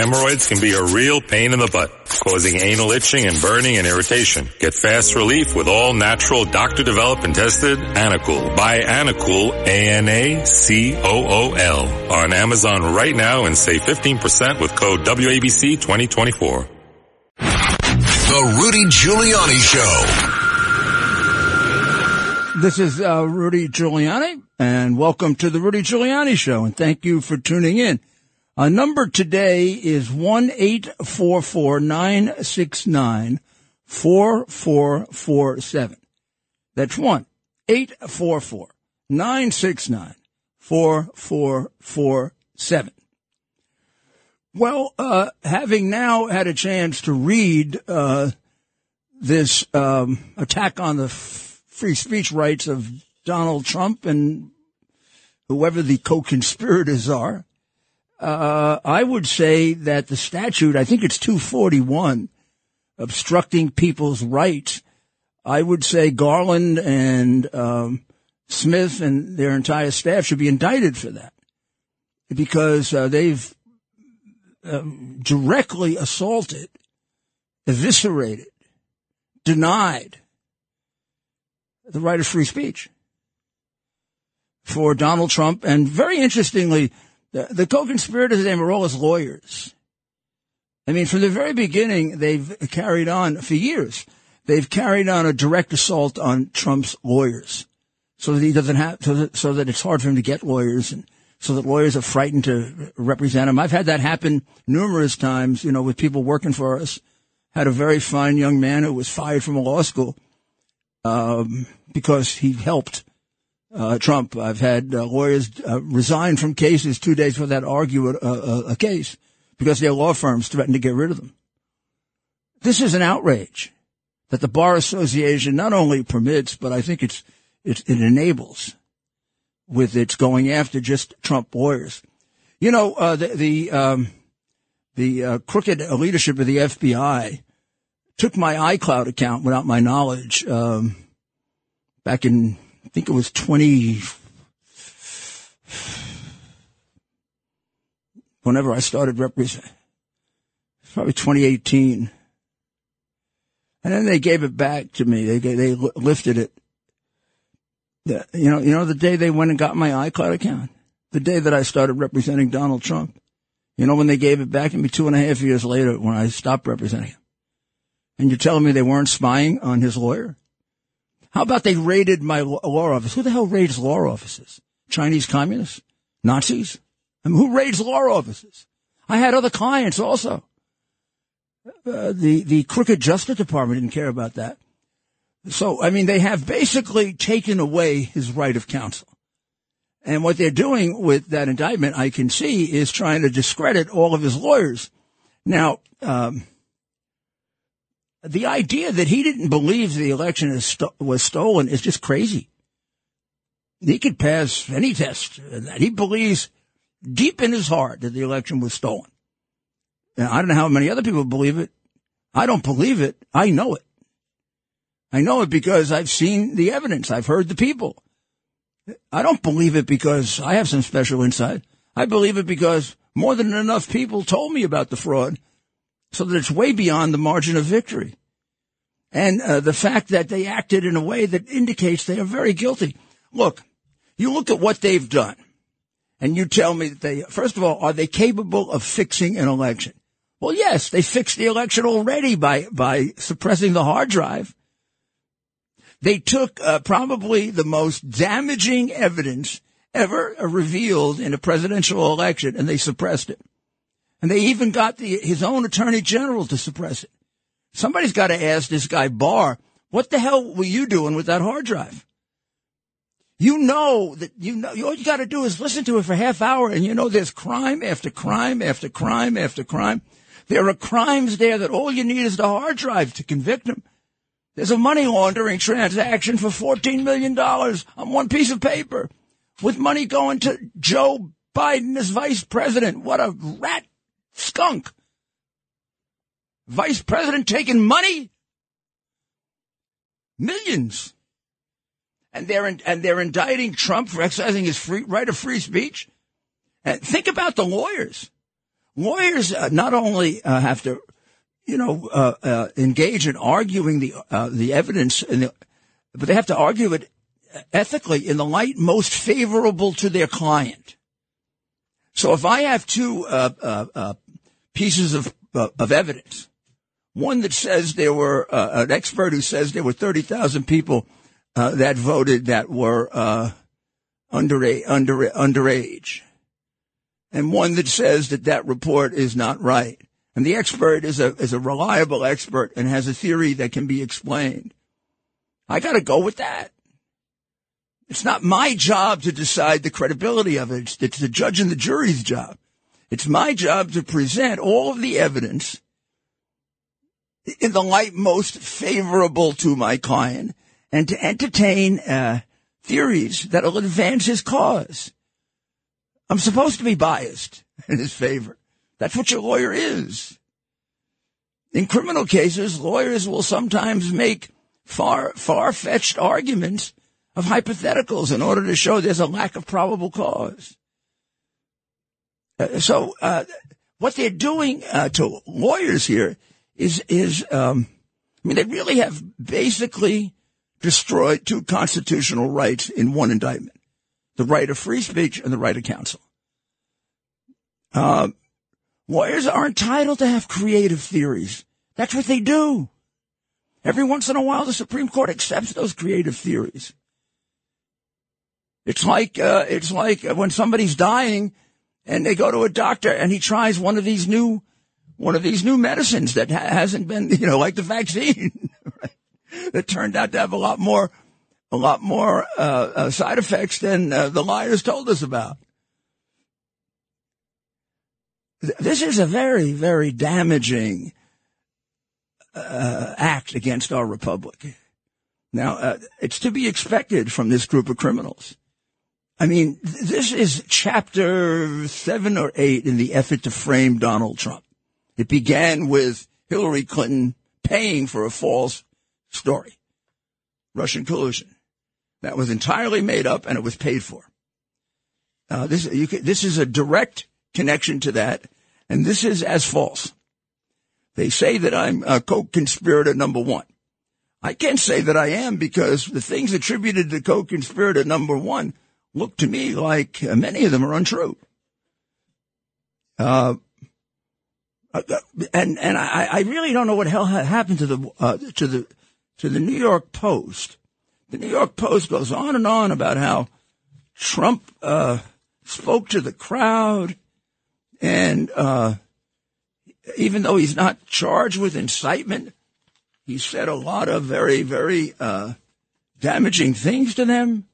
Hemorrhoids can be a real pain in the butt, causing anal itching and burning and irritation. Get fast relief with all natural doctor developed and tested Anacool. Buy Anacool, A-N-A-C-O-O-L on Amazon right now and save 15% with code WABC 2024. The Rudy Giuliani Show. This is uh, Rudy Giuliani, and welcome to the Rudy Giuliani Show, and thank you for tuning in. Our number today is one eight four four nine six nine four four four seven. That's one eight four four nine six nine four four four seven. Well, uh, having now had a chance to read uh, this um, attack on the free speech rights of Donald Trump and whoever the co-conspirators are. Uh, I would say that the statute, I think it's 241, obstructing people's rights. I would say Garland and um, Smith and their entire staff should be indicted for that because uh, they've um, directly assaulted, eviscerated, denied the right of free speech for Donald Trump. And very interestingly, the, the co-conspirators, they were all his lawyers. I mean, from the very beginning, they've carried on for years. They've carried on a direct assault on Trump's lawyers, so that he doesn't have, so that, so that it's hard for him to get lawyers, and so that lawyers are frightened to represent him. I've had that happen numerous times, you know, with people working for us. Had a very fine young man who was fired from a law school um, because he helped uh, Trump. I've had uh, lawyers uh, resign from cases two days before that argue a, a, a, case because their law firms threatened to get rid of them. This is an outrage that the Bar Association not only permits, but I think it's, it, it enables with its going after just Trump lawyers. You know, uh, the, the, um, the uh, crooked leadership of the FBI took my iCloud account without my knowledge um, back in, I think it was 20, whenever I started representing, probably 2018. And then they gave it back to me. They they lifted it. The, you know, you know the day they went and got my iCloud account, the day that I started representing Donald Trump. You know when they gave it back to me two and a half years later when I stopped representing him. And you're telling me they weren't spying on his lawyer? How about they raided my law office? Who the hell raids law offices? Chinese communists? Nazis? I mean, who raids law offices? I had other clients also. Uh, the the crooked Justice Department didn't care about that. So, I mean, they have basically taken away his right of counsel. And what they're doing with that indictment, I can see, is trying to discredit all of his lawyers. Now, um, the idea that he didn't believe the election was stolen is just crazy. He could pass any test that he believes deep in his heart that the election was stolen. And I don't know how many other people believe it. I don't believe it. I know it. I know it because I've seen the evidence. I've heard the people. I don't believe it because I have some special insight. I believe it because more than enough people told me about the fraud so that it's way beyond the margin of victory. And uh, the fact that they acted in a way that indicates they are very guilty. Look, you look at what they've done, and you tell me that they, first of all, are they capable of fixing an election? Well, yes, they fixed the election already by, by suppressing the hard drive. They took uh, probably the most damaging evidence ever revealed in a presidential election and they suppressed it. And they even got the, his own attorney general to suppress it. Somebody's got to ask this guy Barr, what the hell were you doing with that hard drive? You know that you know all you got to do is listen to it for half hour, and you know there's crime after crime after crime after crime. There are crimes there that all you need is the hard drive to convict them. There's a money laundering transaction for $14 million on one piece of paper with money going to Joe Biden as vice president. What a rat skunk. Vice president taking money? Millions. And they're, in, and they're indicting Trump for exercising his free, right of free speech. And think about the lawyers. lawyers uh, not only uh, have to, you know, uh, uh engage in arguing the uh, the evidence, the, but they have to argue it ethically in the light most favorable to their client. So if I have two uh, uh, uh pieces of uh, of evidence, one that says there were an expert who says there were thirty thousand people that voted that were under under underage and one that says that that report is not right. And the expert is a, is a reliable expert and has a theory that can be explained. I got to go with that. It's not my job to decide the credibility of it. It's, it's the judge and the jury's job. It's my job to present all of the evidence in the light most favorable to my client and to entertain uh, theories that will advance his cause. I'm supposed to be biased in his favor. That's what your lawyer is. In criminal cases, lawyers will sometimes make far, far-fetched arguments of hypotheticals in order to show there's a lack of probable cause. Uh, so, uh, what they're doing uh, to lawyers here is, is, um, I mean, they really have basically destroyed two constitutional rights in one indictment the right of free speech and the right of counsel. Uh, lawyers are entitled to have creative theories. That's what they do. Every once in a while, the Supreme Court accepts those creative theories. It's like uh, it's like when somebody's dying, and they go to a doctor, and he tries one of these new one of these new medicines that ha- hasn't been, you know, like the vaccine, that turned out to have a lot more a lot more uh, uh, side effects than uh, the liars told us about. This is a very, very damaging uh, act against our republic. Now, uh, it's to be expected from this group of criminals. I mean, this is chapter seven or eight in the effort to frame Donald Trump. It began with Hillary Clinton paying for a false story, Russian collusion that was entirely made up and it was paid for. Uh, this, can, this is a direct connection to that, and this is as false. They say that I'm a co-conspirator number one. I can't say that I am because the things attributed to co-conspirator number one look to me like uh, many of them are untrue. Uh, and and I, I really don't know what hell happened to the uh, to the to the New York Post the New York Post goes on and on about how Trump uh, spoke to the crowd, and uh, even though he's not charged with incitement, he said a lot of very, very uh, damaging things to them.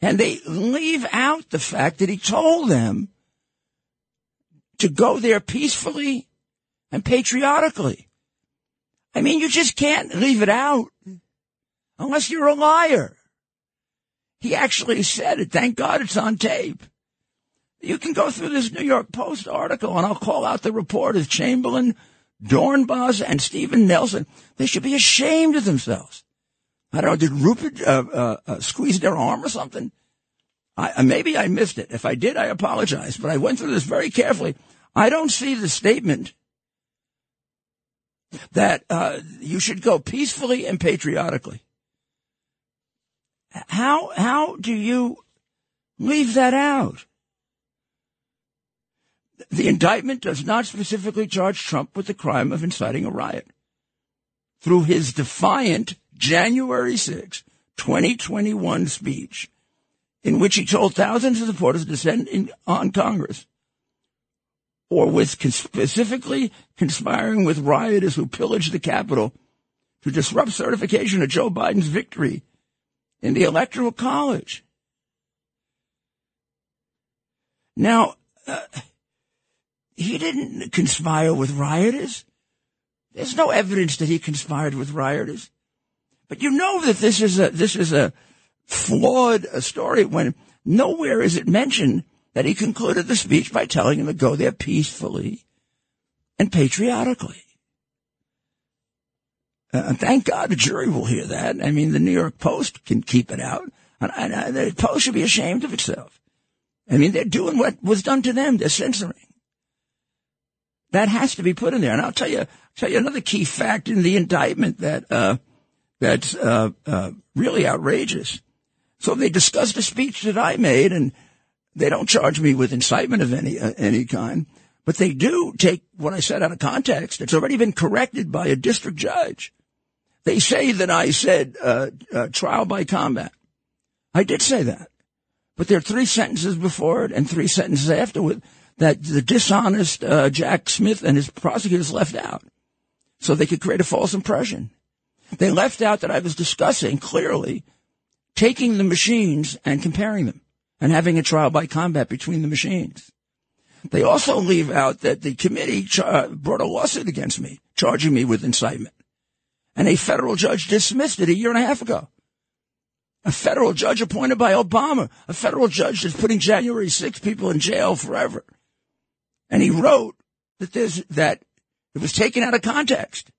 And they leave out the fact that he told them to go there peacefully and patriotically. I mean, you just can't leave it out unless you're a liar. He actually said it. Thank God it's on tape. You can go through this New York Post article and I'll call out the reporters, Chamberlain, Dornbos, and Stephen Nelson. They should be ashamed of themselves. I don't know, did Rupert uh, uh, uh, squeeze their arm or something? I, uh, maybe I missed it. If I did, I apologize. But I went through this very carefully. I don't see the statement that uh, you should go peacefully and patriotically. How, how do you leave that out? The indictment does not specifically charge Trump with the crime of inciting a riot. Through his defiant January 6, 2021 speech, in which he told thousands of supporters to descend in, on Congress, or with specifically conspiring with rioters who pillaged the Capitol to disrupt certification of Joe Biden's victory in the Electoral College. Now, uh, he didn't conspire with rioters. There's no evidence that he conspired with rioters. But you know that this is a, this is a flawed story when nowhere is it mentioned that he concluded the speech by telling them to go there peacefully and patriotically. Uh, thank God the jury will hear that. I mean, the New York Post can keep it out. And, and, and the Post should be ashamed of itself. I mean, they're doing what was done to them. They're censoring. That has to be put in there. And I'll tell you, tell you another key fact in the indictment that, uh, that's, uh, uh, really outrageous. So they discussed a speech that I made and they don't charge me with incitement of any, uh, any kind, but they do take what I said out of context. It's already been corrected by a district judge. They say that I said, uh, uh, trial by combat. I did say that, but there are three sentences before it and three sentences afterward that the dishonest uh, Jack Smith and his prosecutors left out so they could create a false impression. They left out that I was discussing clearly taking the machines and comparing them and having a trial by combat between the machines. They also leave out that the committee char- brought a lawsuit against me, charging me with incitement. And a federal judge dismissed it a year and a half ago. A federal judge appointed by Obama, a federal judge that's putting January 6 people in jail forever. And he wrote that there's, that it was taken out of context.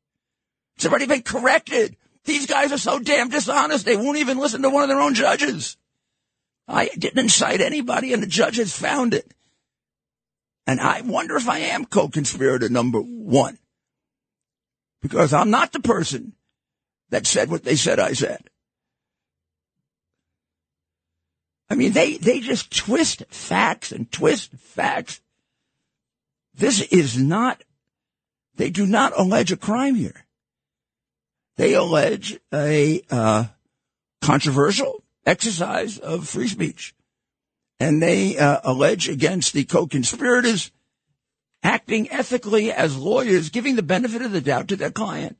It's already been corrected. These guys are so damn dishonest, they won't even listen to one of their own judges. I didn't incite anybody, and the judge has found it. And I wonder if I am co-conspirator number one. Because I'm not the person that said what they said I said. I mean, they, they just twist facts and twist facts this is not, they do not allege a crime here. They allege a uh, controversial exercise of free speech. And they uh, allege against the co-conspirators acting ethically as lawyers, giving the benefit of the doubt to their client,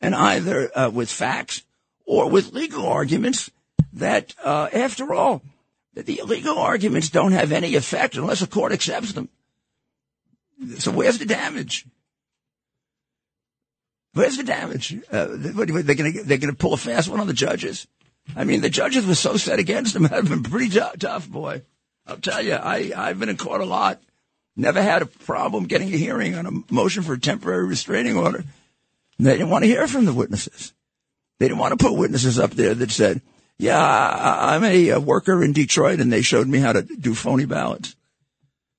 and either uh, with facts or with legal arguments that, uh, after all, that the legal arguments don't have any effect unless a court accepts them. So where's the damage? Where's the damage? Uh, they're going to they're going to pull a fast one on the judges. I mean, the judges were so set against them. Have been pretty t- tough, boy. I'll tell you, I I've been in court a lot. Never had a problem getting a hearing on a motion for a temporary restraining order. They didn't want to hear from the witnesses. They didn't want to put witnesses up there that said, "Yeah, I, I'm a, a worker in Detroit, and they showed me how to do phony ballots."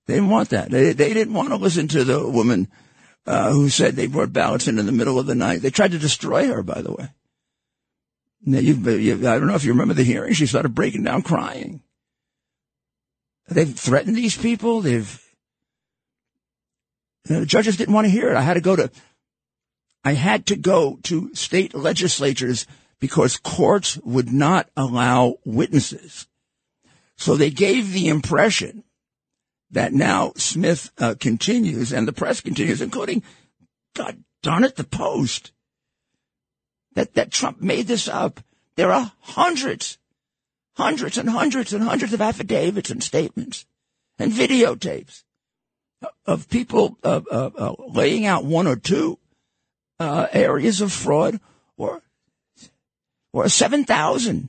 They didn't want that. They, they didn't want to listen to the woman uh, who said they brought ballots in in the middle of the night. They tried to destroy her, by the way. Now, you, you, I don't know if you remember the hearing. She started breaking down crying. They've threatened these people. They've you know, the judges didn't want to hear it. I had to go to I had to go to state legislatures because courts would not allow witnesses. So they gave the impression that now Smith uh, continues and the press continues, including, God darn it, the Post, that, that Trump made this up. There are hundreds, hundreds and hundreds and hundreds of affidavits and statements and videotapes of people uh, uh, uh, laying out one or two uh, areas of fraud or or 7,000,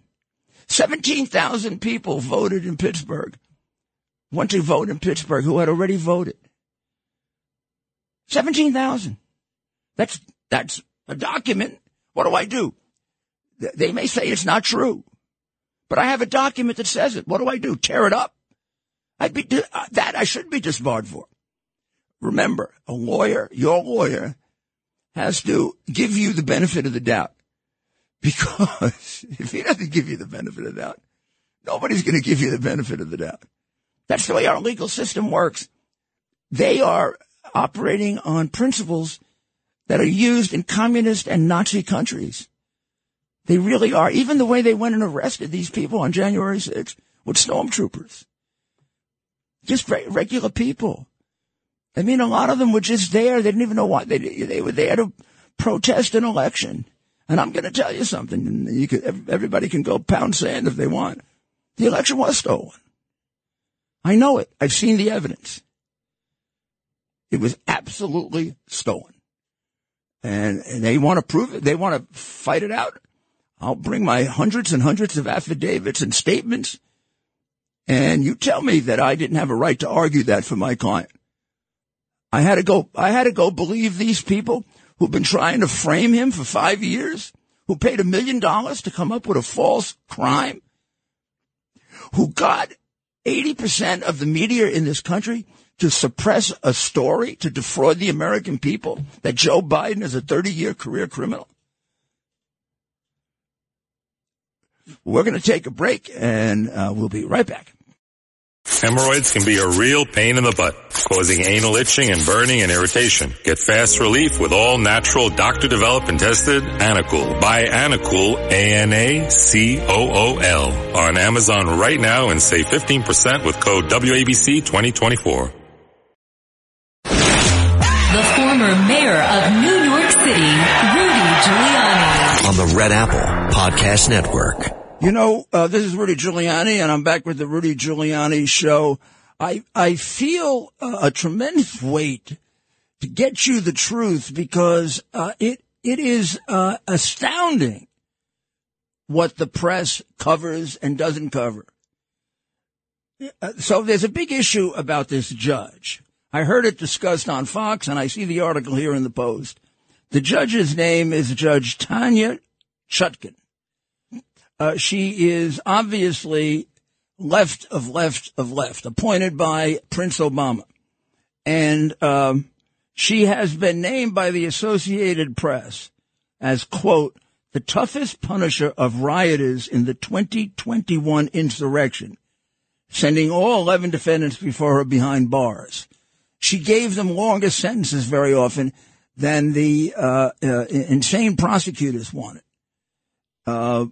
17,000 people voted in Pittsburgh went to vote in Pittsburgh who had already voted. 17,000. That's, that's a document. What do I do? They may say it's not true, but I have a document that says it. What do I do? Tear it up? I'd be, uh, that I should be disbarred for. Remember, a lawyer, your lawyer, has to give you the benefit of the doubt. Because if he doesn't give you the benefit of the doubt, nobody's going to give you the benefit of the doubt. That's the way our legal system works. They are operating on principles that are used in communist and Nazi countries. They really are. Even the way they went and arrested these people on January 6th with stormtroopers. Just regular people. I mean, a lot of them were just there. They didn't even know why they they were there to protest an election. And I'm going to tell you something. You could, everybody can go pound sand if they want. The election was stolen. I know it. I've seen the evidence. It was absolutely stolen. And, and they want to prove it. They want to fight it out. I'll bring my hundreds and hundreds of affidavits and statements. And you tell me that I didn't have a right to argue that for my client. I had to go, I had to go believe these people who've been trying to frame him for five years, who paid a million dollars to come up with a false crime, who got 80% of the media in this country to suppress a story to defraud the American people that Joe Biden is a 30 year career criminal? We're going to take a break and uh, we'll be right back. Hemorrhoids can be a real pain in the butt, causing anal itching and burning and irritation. Get fast relief with all natural doctor developed and tested Anacool. Buy Anacool, A-N-A-C-O-O-L on Amazon right now and save 15% with code WABC 2024. The former mayor of New York City, Rudy Giuliani. On the Red Apple Podcast Network. You know, uh, this is Rudy Giuliani, and I'm back with the Rudy Giuliani Show. I I feel uh, a tremendous weight to get you the truth because uh, it it is uh, astounding what the press covers and doesn't cover. Uh, so there's a big issue about this judge. I heard it discussed on Fox, and I see the article here in the Post. The judge's name is Judge Tanya Chutkan. Uh, she is obviously left of left of left, appointed by Prince Obama. And um, she has been named by the Associated Press as, quote, the toughest punisher of rioters in the 2021 insurrection, sending all 11 defendants before her behind bars. She gave them longer sentences very often than the uh, uh, insane prosecutors wanted. Uh,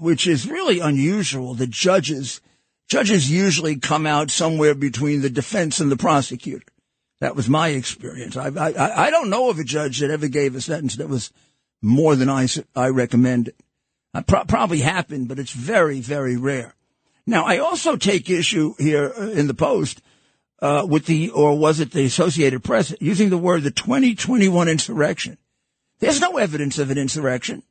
which is really unusual. The judges, judges usually come out somewhere between the defense and the prosecutor. That was my experience. I, I, I don't know of a judge that ever gave a sentence that was more than I, I recommended. It pro- probably happened, but it's very, very rare. Now, I also take issue here uh, in the Post uh, with the, or was it the Associated Press, using the word the 2021 insurrection. There's no evidence of an insurrection.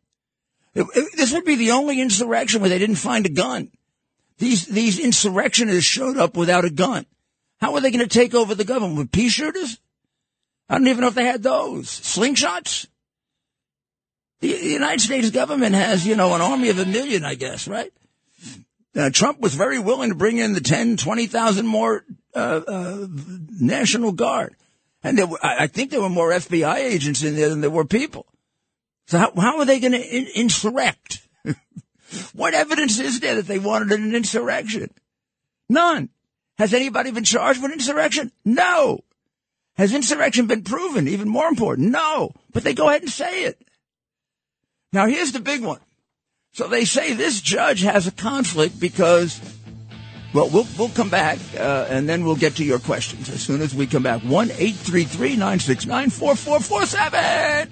This would be the only insurrection where they didn't find a gun. These, these insurrectionists showed up without a gun. How are they going to take over the government? With pea shooters? I don't even know if they had those. Slingshots? The, the United States government has, you know, an army of a million, I guess, right? Uh, Trump was very willing to bring in the 10, 20,000 more uh, uh, National Guard. And were, I think there were more FBI agents in there than there were people. So how, how are they going to in- insurrect? what evidence is there that they wanted an insurrection? None. Has anybody been charged with insurrection? No. Has insurrection been proven? Even more important, no. But they go ahead and say it. Now here's the big one. So they say this judge has a conflict because, well, we'll, we'll come back uh, and then we'll get to your questions as soon as we come back. One eight three three nine six nine four four four seven.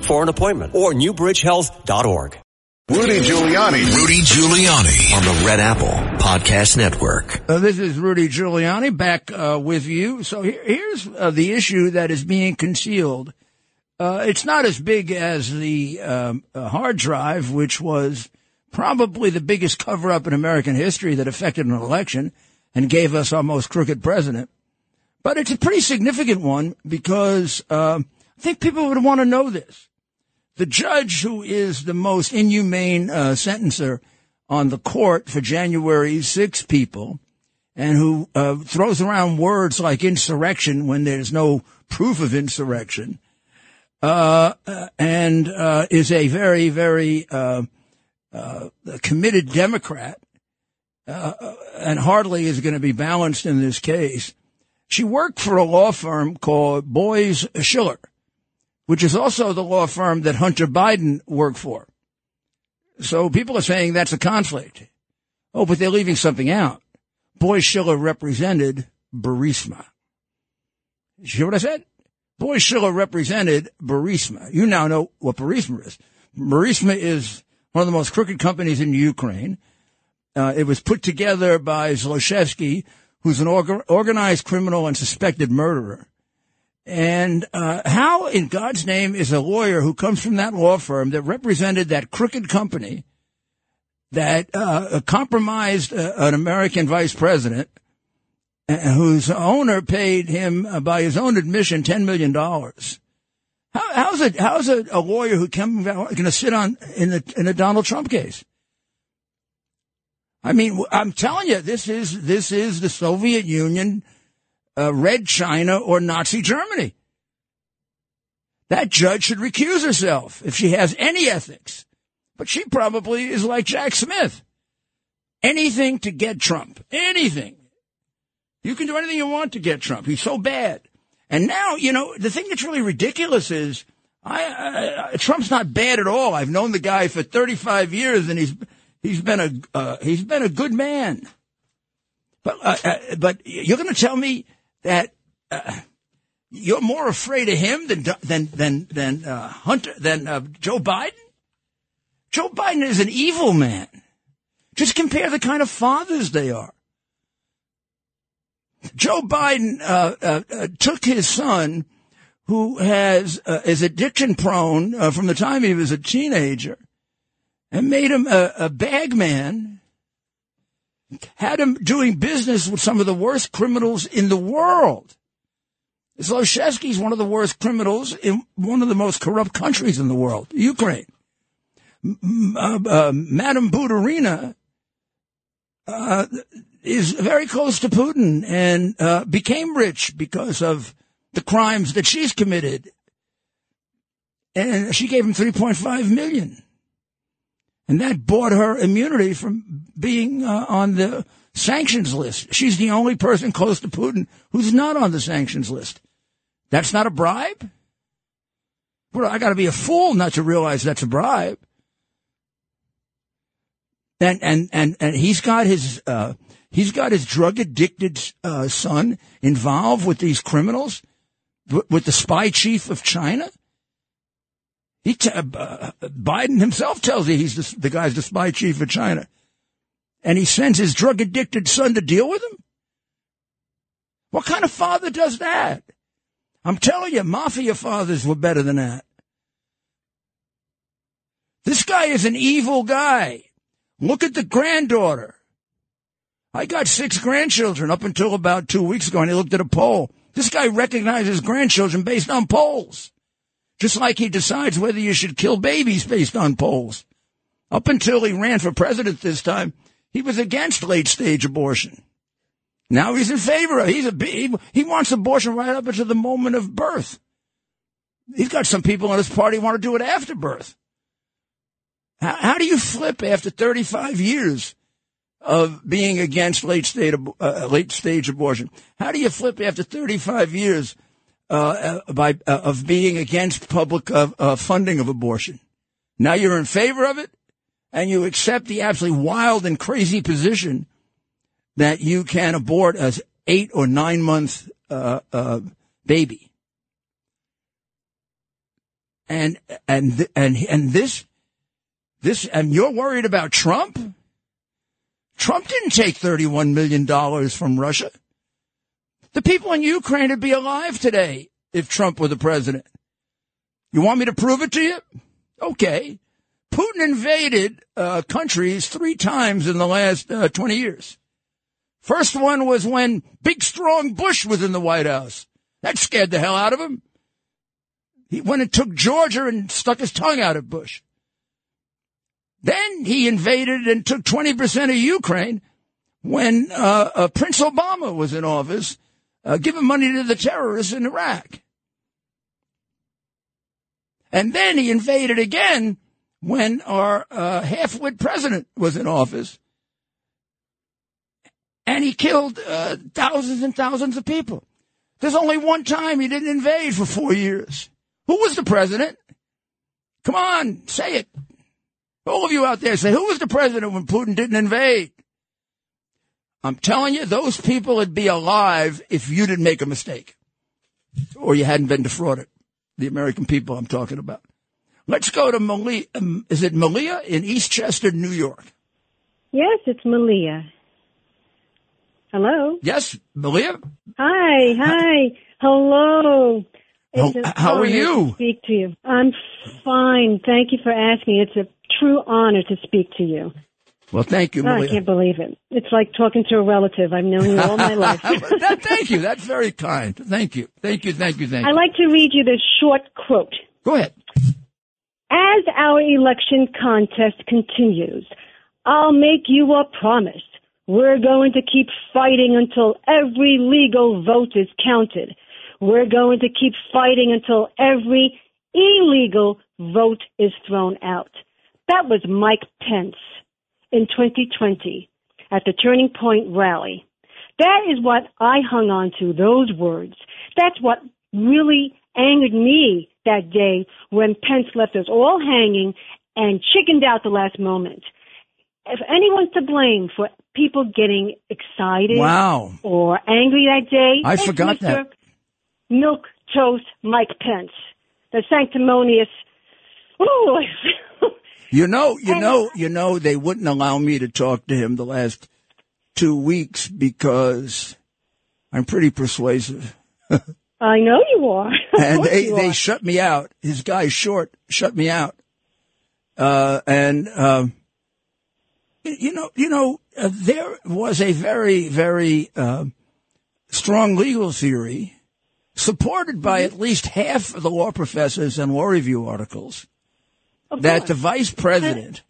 201-225-7130 for an appointment or newbridgehealth.org. Rudy Giuliani. Rudy Giuliani on the Red Apple Podcast Network. Uh, this is Rudy Giuliani back uh, with you. So here, here's uh, the issue that is being concealed. Uh, it's not as big as the um, hard drive, which was probably the biggest cover up in American history that affected an election and gave us our most crooked president. But it's a pretty significant one because uh, I think people would want to know this the judge who is the most inhumane uh, sentencer on the court for January 6 people and who uh, throws around words like insurrection when there's no proof of insurrection uh, and uh, is a very, very uh, uh, committed Democrat and hardly is going to be balanced in this case. She worked for a law firm called Boies Schiller which is also the law firm that Hunter Biden worked for. So people are saying that's a conflict. Oh, but they're leaving something out. Boy Schiller represented Burisma. You hear what I said? Boy Schiller represented Burisma. You now know what Burisma is. Burisma is one of the most crooked companies in Ukraine. Uh, it was put together by Zlochevsky, who's an orga- organized criminal and suspected murderer. And uh, how, in God's name, is a lawyer who comes from that law firm that represented that crooked company that uh, compromised uh, an American vice president, uh, whose owner paid him, uh, by his own admission, ten million dollars? How, how's it? How's a, a lawyer who came going to sit on in the in a Donald Trump case? I mean, I'm telling you, this is this is the Soviet Union, uh, Red China, or Nazi Germany. That judge should recuse herself if she has any ethics. But she probably is like Jack Smith. Anything to get Trump. Anything. You can do anything you want to get Trump. He's so bad. And now, you know, the thing that's really ridiculous is I, I, Trump's not bad at all. I've known the guy for 35 years and he's He's been a uh, he's been a good man. But uh, uh, but you're going to tell me that uh, you're more afraid of him than than than than uh, Hunter than uh, Joe Biden? Joe Biden is an evil man. Just compare the kind of fathers they are. Joe Biden took his son, who has is addiction prone from the time he was a teenager and made him a, a bag man, had him doing business with some of the worst criminals in the world. Zlochevsky is one of the worst criminals in one of the most corrupt countries in the world, Ukraine. Uh, uh, Madame Baturina uh, is very close to Putin and uh, became rich because of the crimes that she's committed. And she gave him 3.5 million. And that bought her immunity from being uh, on the sanctions list. She's the only person close to Putin who's not on the sanctions list. That's not a bribe? Well, I got to be a fool not to realize that's a bribe. And and and and he's got his uh, he's got his drug addicted uh, son involved with these criminals, with the spy chief of China. He t- uh, Biden himself tells you he's the, the guy's the spy chief of China. And he sends his drug addicted son to deal with him? What kind of father does that? I'm telling you, mafia fathers were better than that. This guy is an evil guy. Look at the granddaughter. I got six grandchildren up until about two weeks ago, and he looked at a poll. This guy recognizes grandchildren based on polls. Just like he decides whether you should kill babies based on polls. Up until he ran for president this time, he was against late stage abortion. Now he's in favor of He's a he, he wants abortion right up until the moment of birth. He's got some people in his party want to do it after birth. How, how do you flip after 35 years of being against late stage, uh, late stage abortion? How do you flip after 35 years uh, uh, by uh, of being against public uh, uh, funding of abortion. Now you're in favor of it, and you accept the absolutely wild and crazy position that you can abort a eight or nine month uh, baby. And and and and this this and you're worried about Trump? Trump didn't take $31 million from Russia. The people in Ukraine would be alive today if Trump were the president. You want me to prove it to you? Okay. Putin invaded uh, countries three times in the last uh, 20 years. First one was when big, strong Bush was in the White House. That scared the hell out of him. He went and took Georgia and stuck his tongue out at Bush. Then he invaded and took 20% of Ukraine when uh, uh, Prince Obama was in office uh, giving money to the terrorists in Iraq. And then he invaded again when our uh, half-wit president was in office. And he killed uh, thousands and thousands of people. There's only one time he didn't invade for four years. Who was the president? Come on, say it. All of you out there say, who was the president when Putin didn't invade? I'm telling you, those people would be alive if you didn't make a mistake or you hadn't been defrauded. The American people I'm talking about. Let's go to Malia. Um, is it Malia in Eastchester, New York? Yes, it's Malia. Hello. Yes, Malia. Hi, hi. Hello. It's How- how are you? To speak to you. I'm fine. Thank you for asking. It's a true honor to speak to you. Well, thank you, Oh, I can't believe it. It's like talking to a relative. I've known you all my life. Thank you. That's very kind. Thank you. Thank you. Thank you. Thank you. I'd like to read you this short quote. Go ahead. As our election contest continues, I'll make you a promise. We're going to keep fighting until every legal vote is counted. We're going to keep fighting until every illegal vote is thrown out. That was Mike Pence in 2020 at the Turning Point rally. That is what I hung on to, those words. That's what really angered me that day when Pence left us all hanging and chickened out the last moment. If anyone's to blame for people getting excited Wow. or angry that day, I it's forgot Mr. that. Milk Toast Mike Pence, the sanctimonious. Ooh, You know, you know, you know, they wouldn't allow me to talk to him the last two weeks because I'm pretty persuasive. I know you are. And they, they shut me out. His guy short shut me out. Uh, and, um, you know, you know, uh, there was a very, very, um strong legal theory supported by Mm-hmm. at least half of the law professors and law review articles Of that course. the vice president,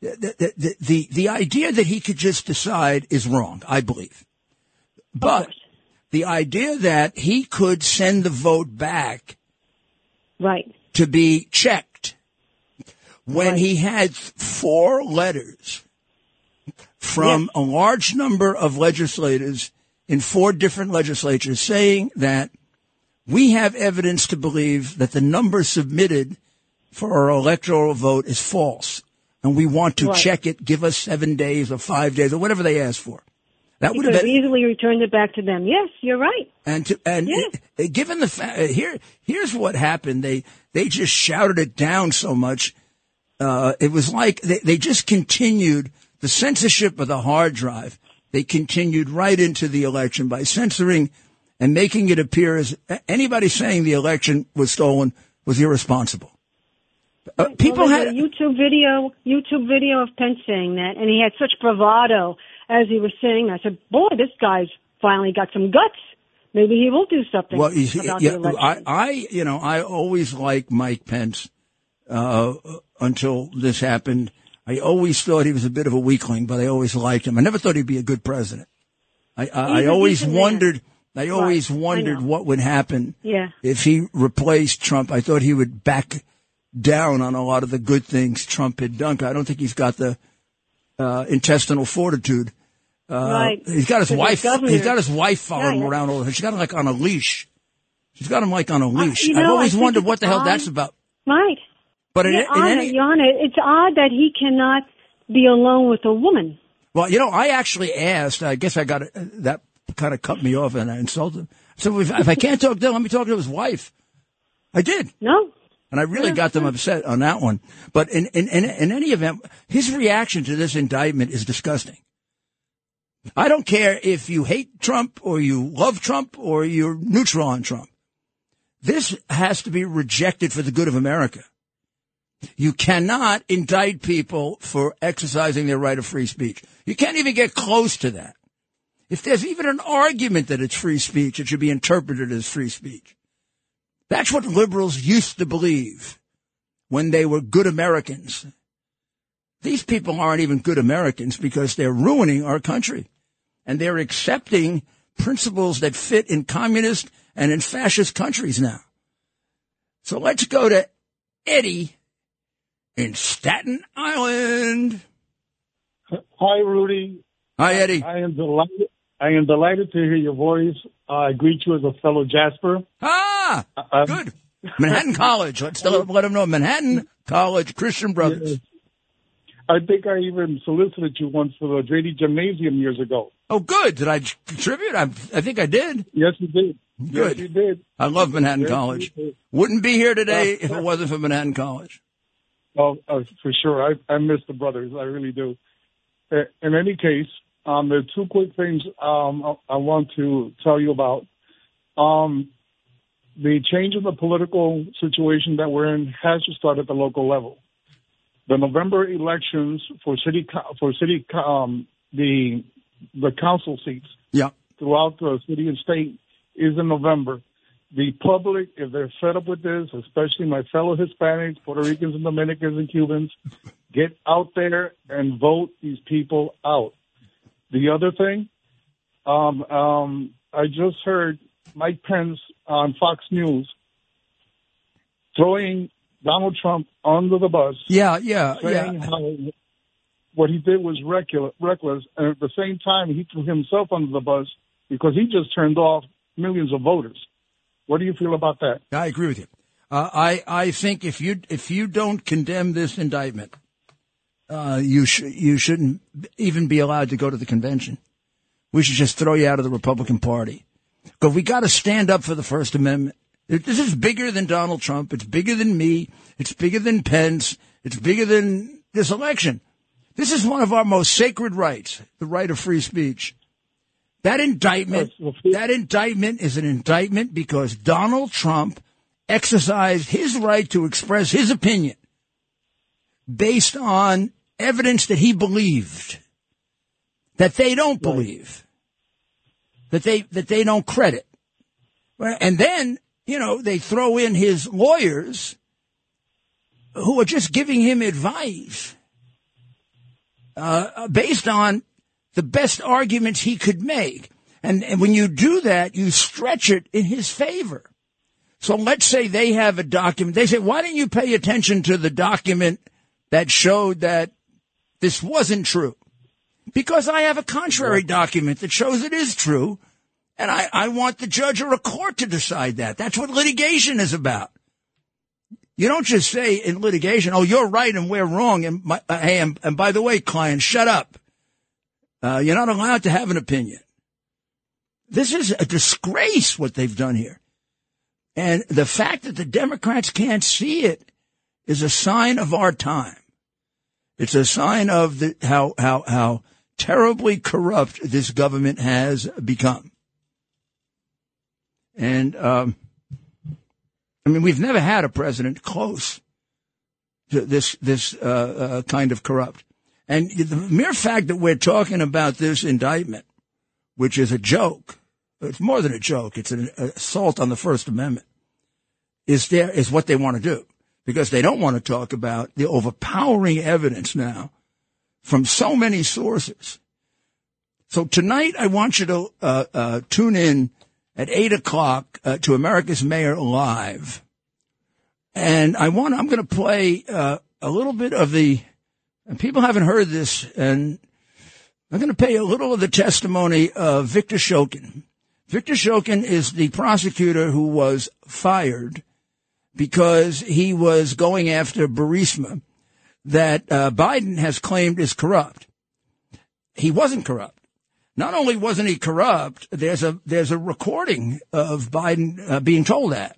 the, the, the, the, idea that he could just decide is wrong, I believe. But the idea that he could send the vote back right. to be checked when Right. he had four letters from a large number of legislators in four different legislatures saying that we have evidence to believe that the number submitted for our electoral vote is false and we want to Right. check it give us seven days or five days or whatever they ask for that He would have been easily returned it back to them. Yes, you're right. and to, and Yeah. uh, given the fact here, here's what happened. They they just shouted it down so much. Uh, it was like they, they just continued the censorship of the hard drive. They continued right into the election by censoring and making it appear as anybody saying the election was stolen was irresponsible. Uh, people well, had a YouTube video, YouTube video of Pence saying that, and he had such bravado as he was saying. that. I said, "Boy, this guy's finally got some guts. Maybe he will do something Well, you see, about yeah. I, I, you know, I always liked Mike Pence uh, until this happened. I always thought he was a bit of a weakling, but I always liked him. I never thought he'd be a good president. I, I, I always wondered. I always Right, wondered what would happen Yeah. if he replaced Trump. I thought he would back down on a lot of the good things Trump had done. I don't think he's got the uh, intestinal fortitude. Uh, right. He's got his wife. He's got his wife following him Yeah, yeah. around all the time. She's got him like on a leash. She's got him like on a leash. you I've know, I always wondered what the hell odd. that's about. Right. But in, Yeah, in Anna, any, it's odd that he cannot be alone with a woman. well, you know, I actually asked. I guess I got that kind of cut me off, and I insulted him. So if, if I can't talk to him, let me talk to his wife. I did. No. And I really got them upset on that one. But in, in, in, in any event, his reaction to this indictment is disgusting. I don't care if you hate Trump or you love Trump or you're neutral on Trump. This has to be rejected for the good of America. You cannot indict people for exercising their right of free speech. You can't even get close to that. If there's even an argument that it's free speech, it should be interpreted as free speech. That's what liberals used to believe when they were good Americans. These people aren't even good Americans because they're ruining our country. And they're accepting principles that fit in communist and in fascist countries now. So let's go to Eddie in Staten Island. Hi, Rudy. Hi, Eddie. I am delighted. I am delighted to hear your voice. I greet you as a fellow Jasper. Ah, Um, good. Manhattan College. Let's let them know. Manhattan College, Christian Brothers. I think I even solicited you once for the Draddy Gymnasium years ago. Oh, good. Did I contribute? I, I think I did. Yes, you did. Good. Yes, you did. I love Manhattan Yes, College. Wouldn't be here today Uh, if it wasn't for Manhattan College. Oh, uh, for sure. I, I miss the brothers. I really do. Uh, In any case, um, there are two quick things um, I, I want to tell you about. Um, the change in the political situation that we're in has to start at the local level. The November elections for city for city um, the the council seats Yeah. throughout the city and state is in November. The public, if they're fed up with this, especially my fellow Hispanics, Puerto Ricans, and Dominicans and Cubans, get out there and vote these people out. The other thing, um, um, I just heard Mike Pence on Fox News throwing Donald Trump under the bus Yeah, yeah, yeah. how what he did was reckless, reckless, and at the same time he threw himself under the bus because he just turned off millions of voters. What do you feel about that? I agree with you. Uh, I I think if you if you don't condemn this indictment, uh, you sh- you shouldn't even be allowed to go to the convention. We should just throw you out of the Republican Party because we got to stand up for the First Amendment. This is bigger than Donald Trump. It's bigger than me. It's bigger than Pence. It's bigger than this election. This is one of our most sacred rights, the right of free speech. That indictment, that indictment is an indictment because Donald Trump exercised his right to express his opinion based on evidence that he believed that they don't believe, that they that they don't credit, and then you know they throw in his lawyers who are just giving him advice uh, based on the best arguments he could make. And, and when you do that, you stretch it in his favor. So let's say they have a document. They say, why didn't you pay attention to the document that showed that this wasn't true? Because I have a contrary document that shows it is true. And I, I want the judge or a court to decide that. That's what litigation is about. You don't just say in litigation, oh, you're right and we're wrong. And, my, uh, hey, and, and by the way, client, shut up. Uh, you're not allowed to have an opinion. This is a disgrace what they've done here. And the fact that the Democrats can't see it is a sign of our time. It's a sign of the, how, how, how terribly corrupt this government has become. And, um, I mean, we've never had a president close to this, this, uh, uh, kind of corrupt. And the mere fact that we're talking about this indictment, which is a joke, it's more than a joke. It's an assault on the First Amendment. Is there is what they want to do because they don't want to talk about the overpowering evidence now from so many sources. So tonight, I want you to uh, uh, tune in at eight o'clock uh, to America's Mayor Live, and I want I'm going to play uh, a little bit of the. And people haven't heard this, and I'm going to play a little of the testimony of Victor Shokin. Victor Shokin is the prosecutor who was fired because he was going after Burisma that uh, Biden has claimed is corrupt. He wasn't corrupt. Not only wasn't he corrupt, there's a there's a recording of Biden uh, being told that.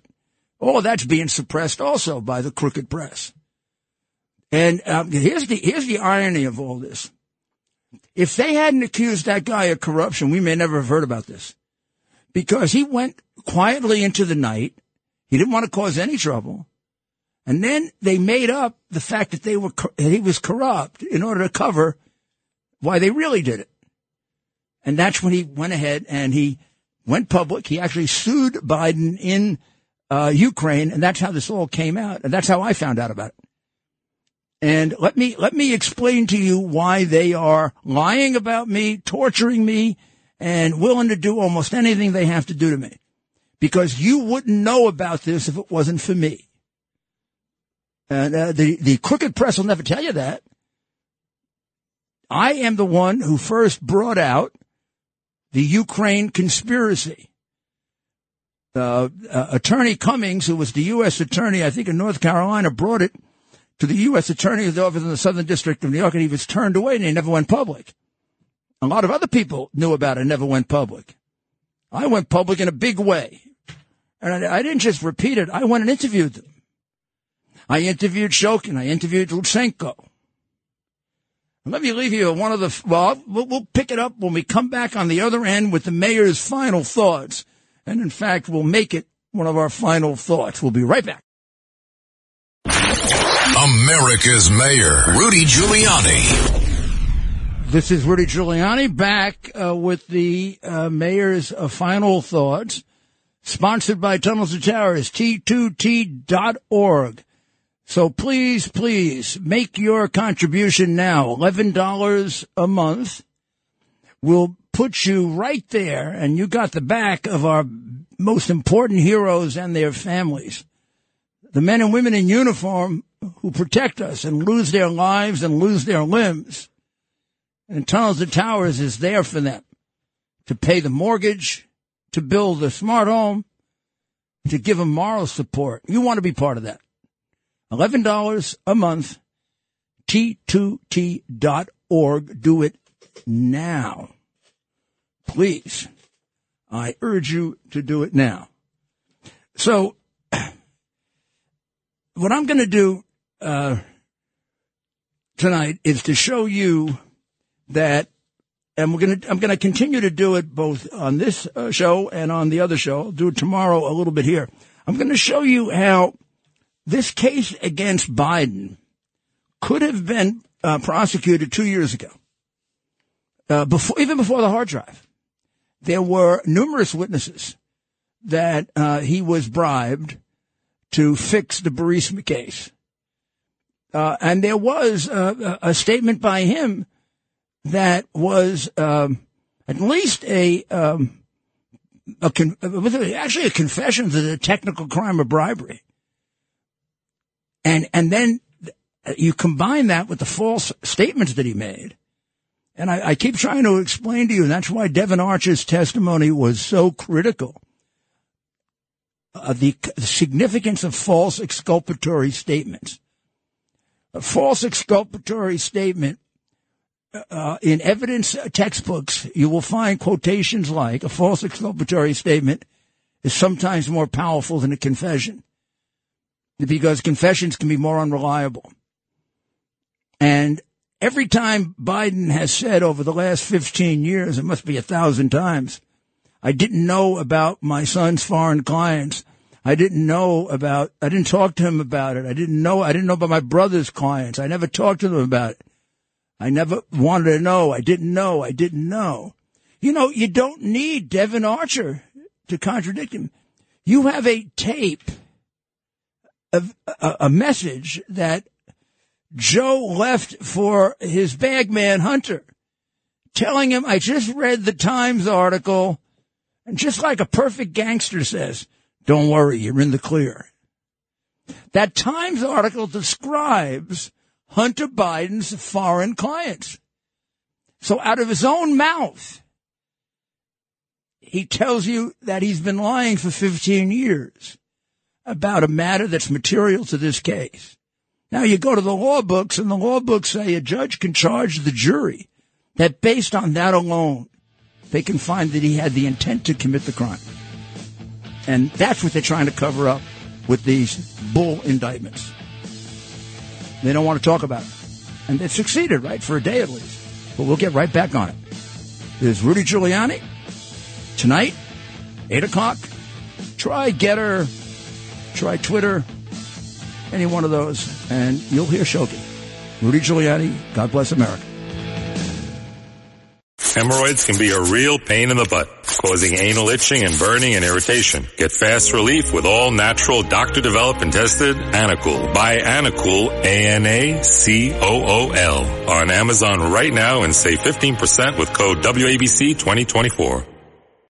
Of that's being suppressed also by the crooked press. And um, here's the here's the irony of all this. If they hadn't accused that guy of corruption, we may never have heard about this because he went quietly into the night. He didn't want to cause any trouble. And then they made up the fact that they were, that he was corrupt in order to cover why they really did it. And that's when he went ahead and he went public. He actually sued Biden in uh, Ukraine. And that's how this all came out. And that's how I found out about it. And let me, let me explain to you why they are lying about me, torturing me, and willing to do almost anything they have to do to me. Because you wouldn't know about this if it wasn't for me. And uh, the, the crooked press will never tell you that. I am the one who first brought out the Ukraine conspiracy. Uh, uh, attorney Cummings, who was the U.S. attorney, I think in North Carolina, brought it to the U.S. attorney's office in the Southern District of New York, and he was turned away and he never went public. A lot of other people knew about it, never went public. I went public in a big way. And I, I didn't just repeat it, I went and interviewed them. I interviewed Shokin, I interviewed Lutsenko. Let me leave you one of the, well, we'll pick it up when we come back on the other end with the mayor's final thoughts. And in fact, we'll make it one of our final thoughts. We'll be right back. America's Mayor, Rudy Giuliani. This is Rudy Giuliani back uh, with the uh, mayor's uh, final thoughts, sponsored by Tunnels to Towers, T2T.org. So please, please make your contribution now. $11 a month will put you right there, and you got the back of our most important heroes and their families. The men and women in uniform who protect us and lose their lives and lose their limbs and Tunnels to Towers is there for them to pay the mortgage, to build a smart home, to give them moral support. You want to be part of that. $11 a month, T2T.org. Do it now. Please. I urge you to do it now. So, what I'm going to do uh, tonight is to show you that, and we're going to, I'm going to continue to do it both on this uh, show and on the other show. I'll do it tomorrow a little bit here. I'm going to show you how this case against Biden could have been uh, prosecuted two years ago, uh, before, even before the hard drive. There were numerous witnesses that uh, he was bribed to fix the Burisma case. Uh, and there was uh, a statement by him that was um, at least a, um, a con- actually a confession to the technical crime of bribery. And and then you combine that with the false statements that he made. And I, I keep trying to explain to you, and that's why Devon Archer's testimony was so critical. Uh, the, significance of false exculpatory statements. A false exculpatory statement uh, in evidence textbooks, you will find quotations like a false exculpatory statement is sometimes more powerful than a confession because confessions can be more unreliable. And every time Biden has said over the last 15 years, it must be a thousand times, I didn't know about my son's foreign clients. I didn't know about, I didn't talk to him about it. I didn't know, I didn't know about my brother's clients. I never talked to them about it. I never wanted to know. I didn't know. I didn't know. You know, you don't need Devon Archer to contradict him. You have a tape a, a message that Joe left for his bagman Hunter, telling him, I just read the Times article, and just like a perfect gangster says, don't worry, you're in the clear. That Times article describes Hunter Biden's foreign clients. So out of his own mouth, he tells you that he's been lying for 15 years about a matter that's material to this case. Now you go to the law books and the law books say a judge can charge the jury that based on that alone, they can find that he had the intent to commit the crime. And that's what they're trying to cover up with these bull indictments. They don't want to talk about it. And they've succeeded, right? For a day at least. But we'll get right back on it. There's Rudy Giuliani tonight, 8 o'clock. Try Gettr, try Twitter, any one of those, and you'll hear Shokin. Rudy Giuliani, God bless America. Hemorrhoids can be a real pain in the butt, causing anal itching and burning and irritation. Get fast relief with all natural doctor developed and tested Anacool. Buy Anacool, A-N-A-C-O-O-L on Amazon right now and save 15% with code WABC 2024.